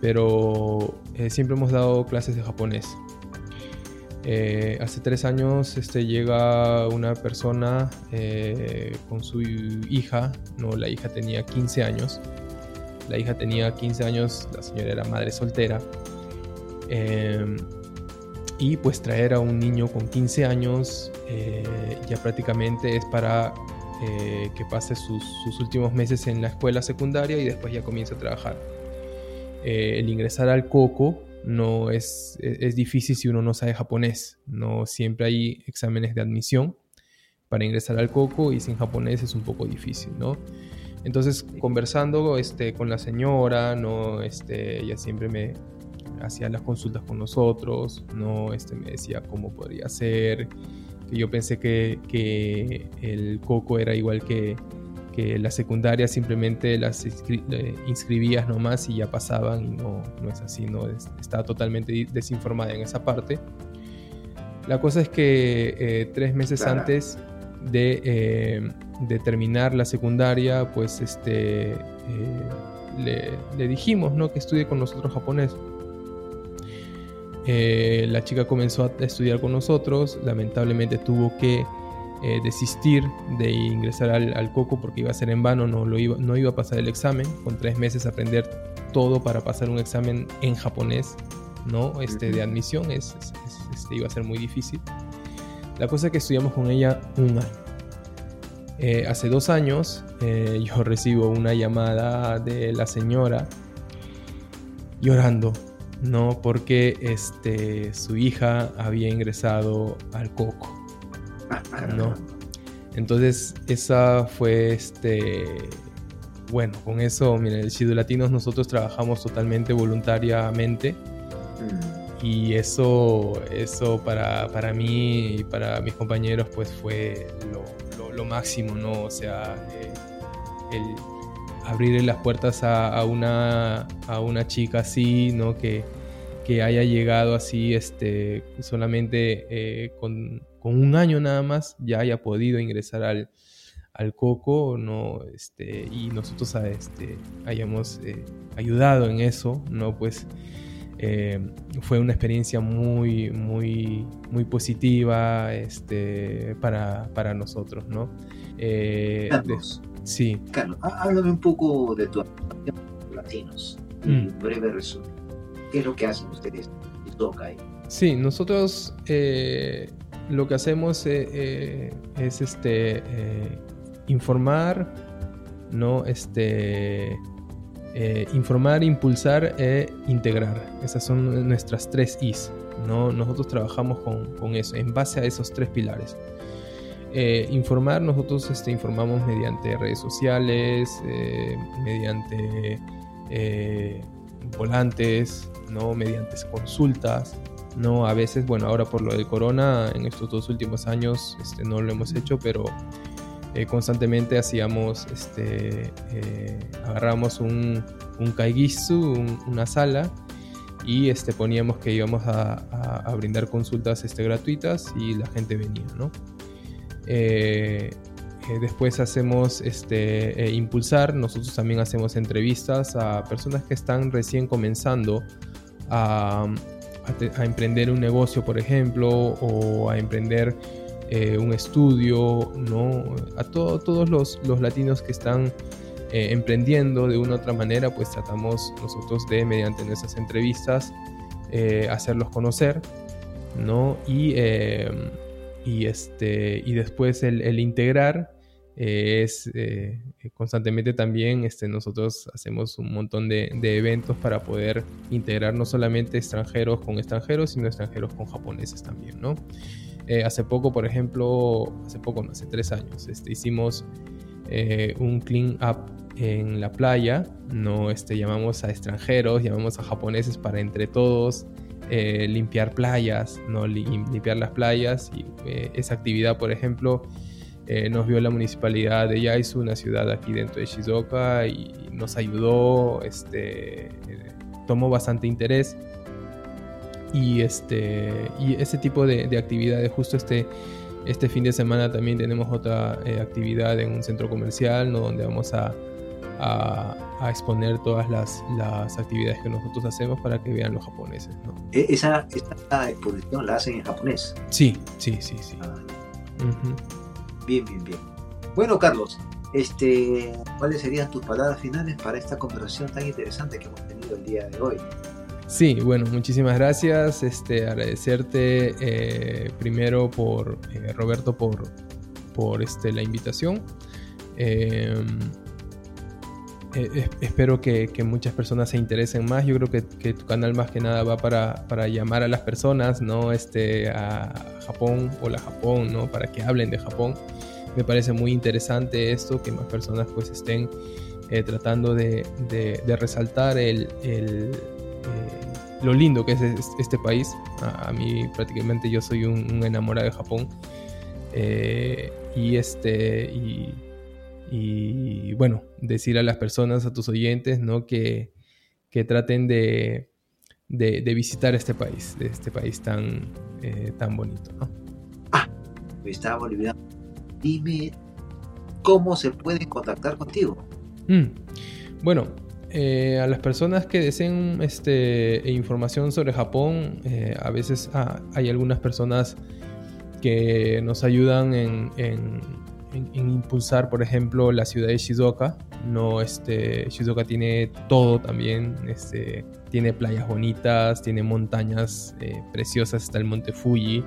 pero eh, siempre hemos dado clases de japonés. Eh, hace tres años este, llega una persona eh, con su hija, no, la hija tenía 15 años. La hija tenía 15 años, la señora era madre soltera. Em, y pues traer a un niño con 15 años eh, ya prácticamente es para que pase sus, sus, últimos meses en la escuela secundaria y después ya comience a trabajar. el ingresar al coco no es, es, difícil si uno no sabe japonés. No siempre hay exámenes de admisión para ingresar al coco y sin japonés es un poco difícil, ¿no? Entonces, conversando este, con la señora, ¿no? Este, ella siempre me hacía las consultas con nosotros, ¿no? Este, me decía cómo podría ser, que yo pensé que, que el coco era igual que, que la secundaria simplemente las inscribías nomás y ya pasaban y no, no es así, no estaba totalmente desinformada en esa parte. La cosa es que eh, tres meses antes de, eh, de, terminar la secundaria, pues este, eh, le, le, dijimos ¿no? que estudie con nosotros japonés. la chica comenzó a estudiar con nosotros, lamentablemente tuvo que eh, desistir de ingresar al, coco porque iba a ser en vano, no, lo iba, no iba a pasar el examen, con tres meses aprender todo para pasar un examen en japonés, ¿no? Este, de admisión, es, este, iba a ser muy difícil. La cosa es que estudiamos con ella un año. Eh, hace dos años eh, yo recibo una llamada de la señora llorando, ¿no? Porque este, su hija había ingresado al coco. ¿No? Entonces, esa fue este. Bueno, con eso, miren, el Chidu Latinos nosotros trabajamos totalmente voluntariamente. Mm. Y eso, eso para, para mí y para mis compañeros, pues fue lo, lo, máximo, ¿no? O sea, eh, el abrirle las puertas a, a, una, a una chica así, ¿no? Que, que haya llegado así, este, solamente eh, con con un año nada más ya haya podido ingresar al, al coco no este y nosotros este, hayamos eh, ayudado en eso no pues eh, fue una experiencia muy muy muy positiva este para, para nosotros no sí. Carlos háblame un poco de tu latinos mm. breve resumen qué es lo que hacen ustedes toca sí nosotros lo que hacemos eh, eh, es este, eh, informar, ¿no? Este, informar, impulsar e integrar. Esas son nuestras tres Is. ¿no? Nosotros trabajamos con, eso, en base a esos tres pilares. informar, nosotros este, informamos mediante redes sociales, mediante volantes, ¿no? mediante consultas. ¿no? A veces, bueno, ahora por lo del corona, en estos dos últimos años este, no lo hemos hecho, pero eh, constantemente hacíamos, este, eh, agarramos un, un kaigisu, una sala, y este, poníamos que íbamos a, a, brindar consultas este, gratuitas y la gente venía, ¿no? Eh, después hacemos este, impulsar, nosotros también hacemos entrevistas a personas que están recién comenzando a, emprender un negocio, por ejemplo, o a emprender eh, un estudio, ¿no? A todos los, latinos que están eh, emprendiendo de una u otra manera, pues tratamos nosotros de, mediante nuestras entrevistas, eh, hacerlos conocer, ¿no? Y, y, este, y después el integrar es eh, constantemente también este, nosotros hacemos un montón de, eventos para poder integrar no solamente extranjeros con extranjeros, sino extranjeros con japoneses también, ¿no? Eh, hace poco, por ejemplo, hace poco, no, hace tres años, este, hicimos eh, un clean up en la playa, no este, llamamos a extranjeros, llamamos a japoneses para entre todos limpiar playas, no limpiar las playas y esa actividad, por ejemplo, eh, nos vio la municipalidad de Yaizu, una ciudad aquí dentro de Shizuoka, y nos ayudó, este, eh, tomó bastante interés. Y, este, y ese tipo de, actividades, justo este, este fin de semana también tenemos otra eh, actividad en un centro comercial, ¿no? donde vamos a, a, exponer todas las, las, actividades que nosotros hacemos para que vean los japoneses. ¿no? E, ¿Esa, exposición la hacen en japonés? Sí, sí, sí, sí. Ah. Bien, bien, bien. Bueno, Carlos, este, ¿cuáles serían tus palabras finales para esta conversación tan interesante que hemos tenido el día de hoy? Sí, bueno, muchísimas gracias. Este, agradecerte eh, primero por eh, Roberto por, por este, la invitación. Em, eh, espero que, muchas personas se interesen más. Yo creo que, tu canal más que nada va para, para llamar a las personas, ¿no? Este, a Japón o Japón, ¿no? Para que hablen de Japón me parece muy interesante esto, que más personas pues estén eh, tratando de, resaltar el, eh, lo lindo que es este país. A, mí prácticamente yo soy un, enamorado de Japón. Y este bueno, decir a las personas, a tus oyentes, ¿no? Que, traten de, visitar este país, de este país tan, tan bonito, ¿no? Ah, estaba olvidando dime cómo se pueden contactar contigo. Mm. Bueno, eh, a las personas que deseen este, información sobre Japón, eh, a veces ah, hay algunas personas que nos ayudan en, impulsar, por ejemplo, la ciudad de Shizuoka. No, este, Shizuoka tiene todo también, este, tiene playas bonitas, tiene montañas eh, preciosas, está el monte Fuji.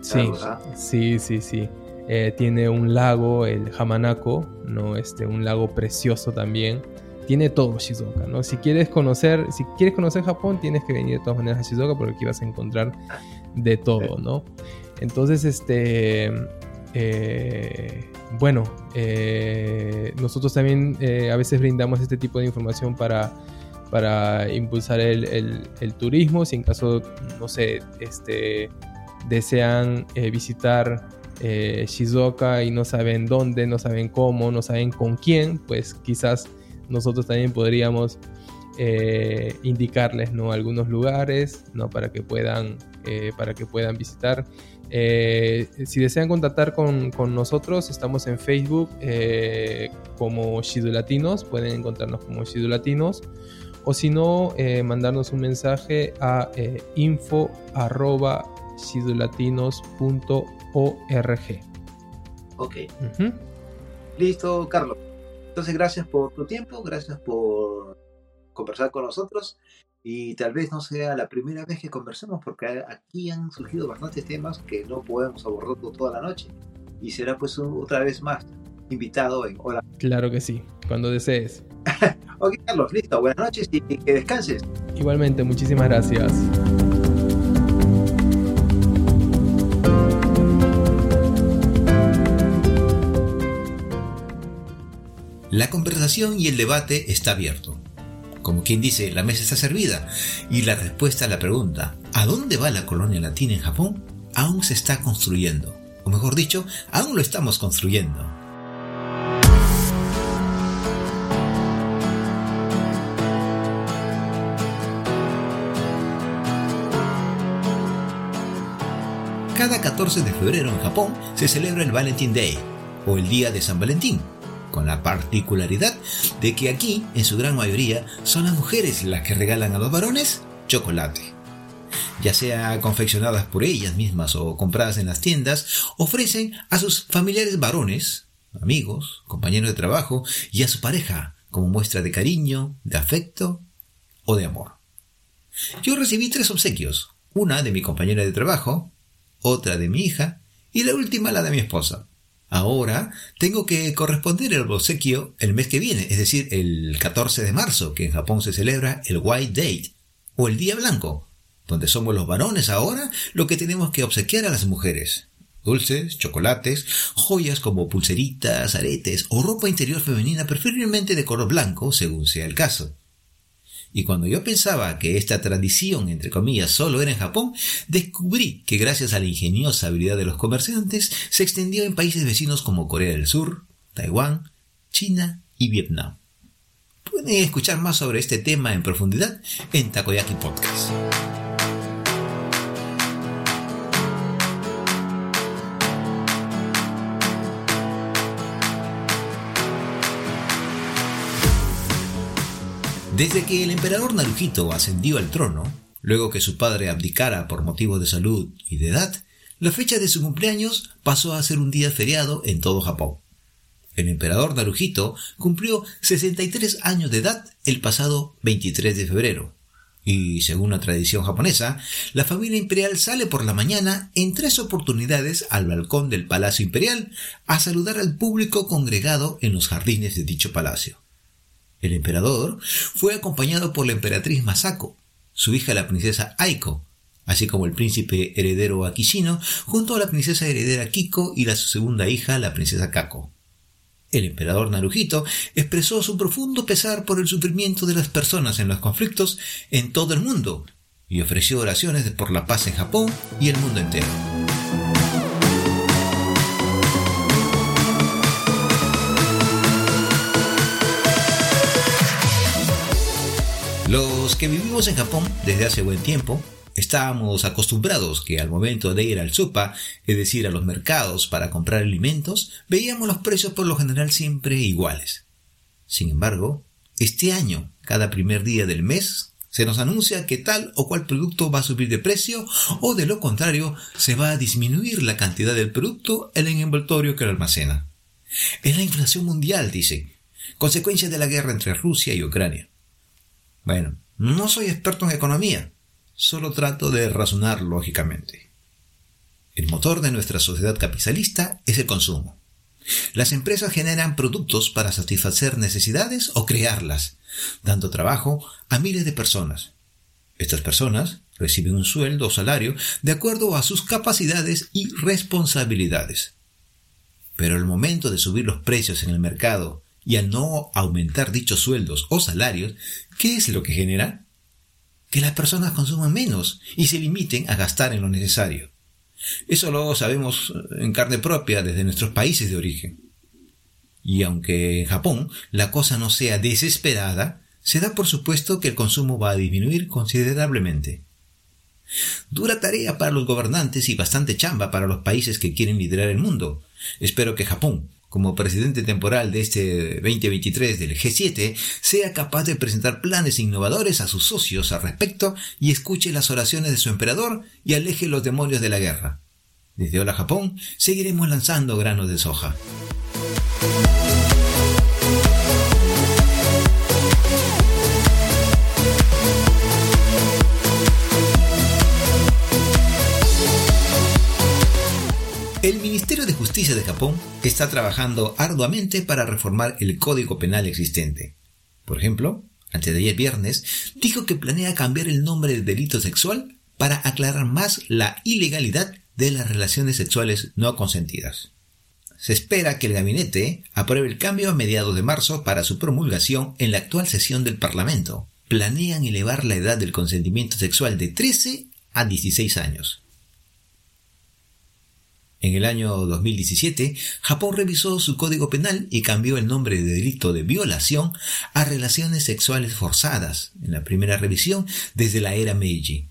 Sí, sí, sí, sí. Eh, tiene un lago, el Hamanako, ¿no? Este, un lago precioso también. Tiene todo Shizuoka, ¿no? Si quieres conocer, si quieres conocer Japón, tienes que venir de todas maneras a Shizuoka porque aquí vas a encontrar de todo, ¿no? Entonces, este, eh, bueno, eh, nosotros también a veces brindamos este tipo de información para, para impulsar el, el, turismo. Si en caso, no sé, este, desean visitar eh, Shizuoka y no saben dónde, no saben cómo, no saben con quién, pues quizás nosotros también podríamos eh, indicarles ¿no? algunos lugares ¿no? para, que puedan, eh, para que puedan visitar. Si desean contactar con, nosotros, estamos en Facebook como Shizu Latinos, pueden encontrarnos como Shizu Latinos, o si no, mandarnos un mensaje a info arroba org. Ok. Listo, Carlos. Entonces, gracias por tu tiempo, gracias por conversar con nosotros y tal vez no sea la primera vez que conversemos porque aquí han surgido bastantes temas que no podemos abordar toda la noche y será pues otra vez más invitado en Hola. Claro que sí, cuando desees. <laughs> ok, Carlos, listo, buenas noches y que descanses. Igualmente, muchísimas gracias. La conversación y el debate está abierto. Como quien dice, la mesa está servida. Y la respuesta a la pregunta, ¿a dónde va la colonia latina en Japón? Aún se está construyendo. O mejor dicho, aún lo estamos construyendo. Cada 14 de febrero en Japón se celebra el Valentine Day, o el Día de San Valentín, con la particularidad de que aquí, en su gran mayoría, son las mujeres las que regalan a los varones chocolate. Ya sea confeccionadas por ellas mismas o compradas en las tiendas, ofrecen a sus familiares varones, amigos, compañeros de trabajo y a su pareja como muestra de cariño, de afecto o de amor. Yo recibí tres obsequios, una de mi compañera de trabajo, otra de mi hija y la última la de mi esposa. Ahora tengo que corresponder el obsequio el mes que viene, es decir, el 14 de marzo, que en Japón se celebra el White Date, o el Día Blanco, donde somos los varones ahora lo que tenemos que obsequiar a las mujeres. Dulces, chocolates, joyas como pulseritas, aretes o ropa interior femenina preferiblemente de color blanco, según sea el caso. Y cuando yo pensaba que esta tradición, entre comillas, solo era en Japón, descubrí que gracias a la ingeniosa habilidad de los comerciantes se extendió en países vecinos como Corea del Sur, Taiwán, China y Vietnam. Pueden escuchar más sobre este tema en profundidad en Takoyaki Podcast. Desde que el emperador Naruhito ascendió al trono, luego que su padre abdicara por motivos de salud y de edad, la fecha de su cumpleaños pasó a ser un día feriado en todo Japón. El emperador Naruhito cumplió 63 años de edad el pasado 23 de febrero. Y según la tradición japonesa, la familia imperial sale por la mañana en tres oportunidades al balcón del Palacio Imperial a saludar al público congregado en los jardines de dicho palacio. El emperador fue acompañado por la emperatriz Masako, su hija la princesa Aiko, así como el príncipe heredero Akishino, junto a la princesa heredera Kiko y la su segunda hija, la princesa Kako. El emperador Naruhito expresó su profundo pesar por el sufrimiento de las personas en los conflictos en todo el mundo y ofreció oraciones por la paz en Japón y el mundo entero. Los que vivimos en Japón desde hace buen tiempo estábamos acostumbrados que al momento de ir al supa, es decir, a los mercados para comprar alimentos, veíamos los precios por lo general siempre iguales. Sin embargo, este año, cada primer día del mes, se nos anuncia que tal o cual producto va a subir de precio o de lo contrario se va a disminuir la cantidad del producto en el envoltorio que lo almacena. Es la inflación mundial, dice, consecuencia de la guerra entre Rusia y Ucrania. Bueno, no soy experto en economía, solo trato de razonar lógicamente. El motor de nuestra sociedad capitalista es el consumo. Las empresas generan productos para satisfacer necesidades o crearlas, dando trabajo a miles de personas. Estas personas reciben un sueldo o salario de acuerdo a sus capacidades y responsabilidades. Pero el momento de subir los precios en el mercado y al no aumentar dichos sueldos o salarios, ¿qué es lo que genera? Que las personas consuman menos y se limiten a gastar en lo necesario. Eso lo sabemos en carne propia desde nuestros países de origen. Y aunque en Japón la cosa no sea desesperada, se da por supuesto que el consumo va a disminuir considerablemente. Dura tarea para los gobernantes y bastante chamba para los países que quieren liderar el mundo. Espero que Japón, como presidente temporal de este 2023 del G7, sea capaz de presentar planes innovadores a sus socios al respecto y escuche las oraciones de su emperador y aleje los demonios de la guerra. Desde Hola Japón seguiremos lanzando granos de soja. Ministerio de Justicia de Japón está trabajando arduamente para reformar el código penal existente. Por ejemplo, antes de ayer viernes, dijo que planea cambiar el nombre de delito sexual para aclarar más la ilegalidad de las relaciones sexuales no consentidas. Se espera que el gabinete apruebe el cambio a mediados de marzo para su promulgación en la actual sesión del Parlamento, planean elevar la edad del consentimiento sexual de 13 a 16 años. En el año 2017, Japón revisó su código penal y cambió el nombre de delito de violación a relaciones sexuales forzadas, en la primera revisión desde la era Meiji.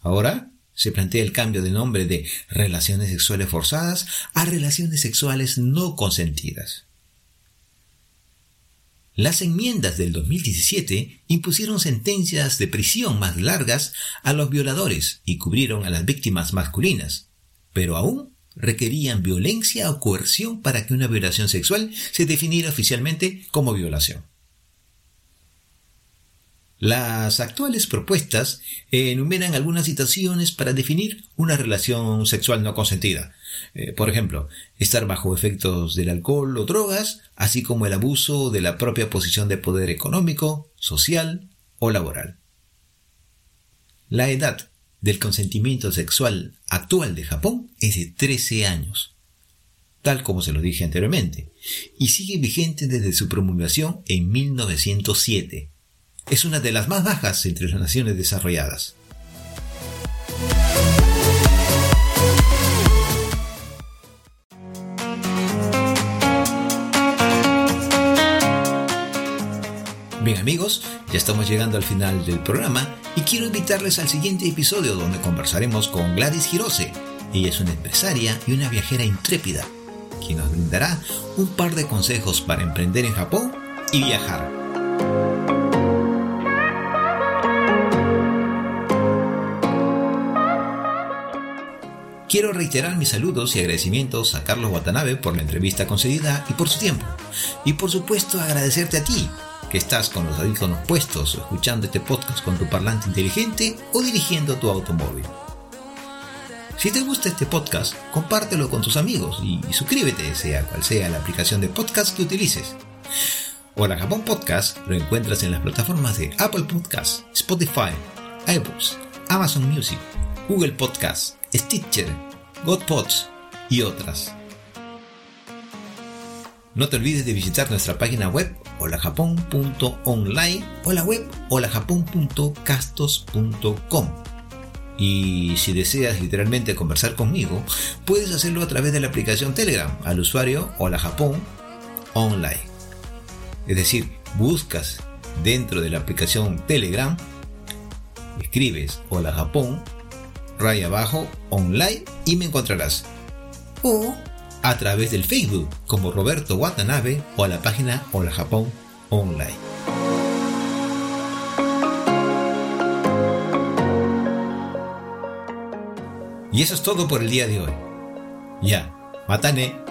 Ahora se plantea el cambio de nombre de relaciones sexuales forzadas a relaciones sexuales no consentidas. Las enmiendas del 2017 impusieron sentencias de prisión más largas a los violadores y cubrieron a las víctimas masculinas, pero aún requerían violencia o coerción para que una violación sexual se definiera oficialmente como violación. Las actuales propuestas enumeran algunas situaciones para definir una relación sexual no consentida. Eh, por ejemplo, estar bajo efectos del alcohol o drogas, así como el abuso de la propia posición de poder económico, social o laboral. La edad del consentimiento sexual actual de Japón es de 13 años, tal como se lo dije anteriormente, y sigue vigente desde su promulgación en 1907 es una de las más bajas entre las naciones desarrolladas. Bien amigos, ya estamos llegando al final del programa y quiero invitarles al siguiente episodio donde conversaremos con Gladys Hirose. Ella es una empresaria y una viajera intrépida, quien nos brindará un par de consejos para emprender en Japón y viajar. Quiero reiterar mis saludos y agradecimientos a Carlos Watanabe por la entrevista concedida y por su tiempo. Y por supuesto agradecerte a ti, que estás con los audífonos puestos escuchando este podcast con tu parlante inteligente o dirigiendo tu automóvil. Si te gusta este podcast, compártelo con tus amigos y, suscríbete, sea cual sea la aplicación de podcast que utilices. Hola Japón Podcast lo encuentras en las plataformas de Apple Podcasts, Spotify, iBooks, Amazon Music, Google Podcasts, Stitcher, Godpods y otras. No te olvides de visitar nuestra página web holajapon.online o la web holajapon.castos.com. Y si deseas literalmente conversar conmigo, puedes hacerlo a través de la aplicación Telegram al usuario Hola Online. Es decir, buscas dentro de la aplicación Telegram, escribes Hola Japón raya abajo online y me encontrarás. A través del Facebook como Roberto Watanabe o a la página Hola Japón Online. Y eso es todo por el día de hoy. Ya, matane.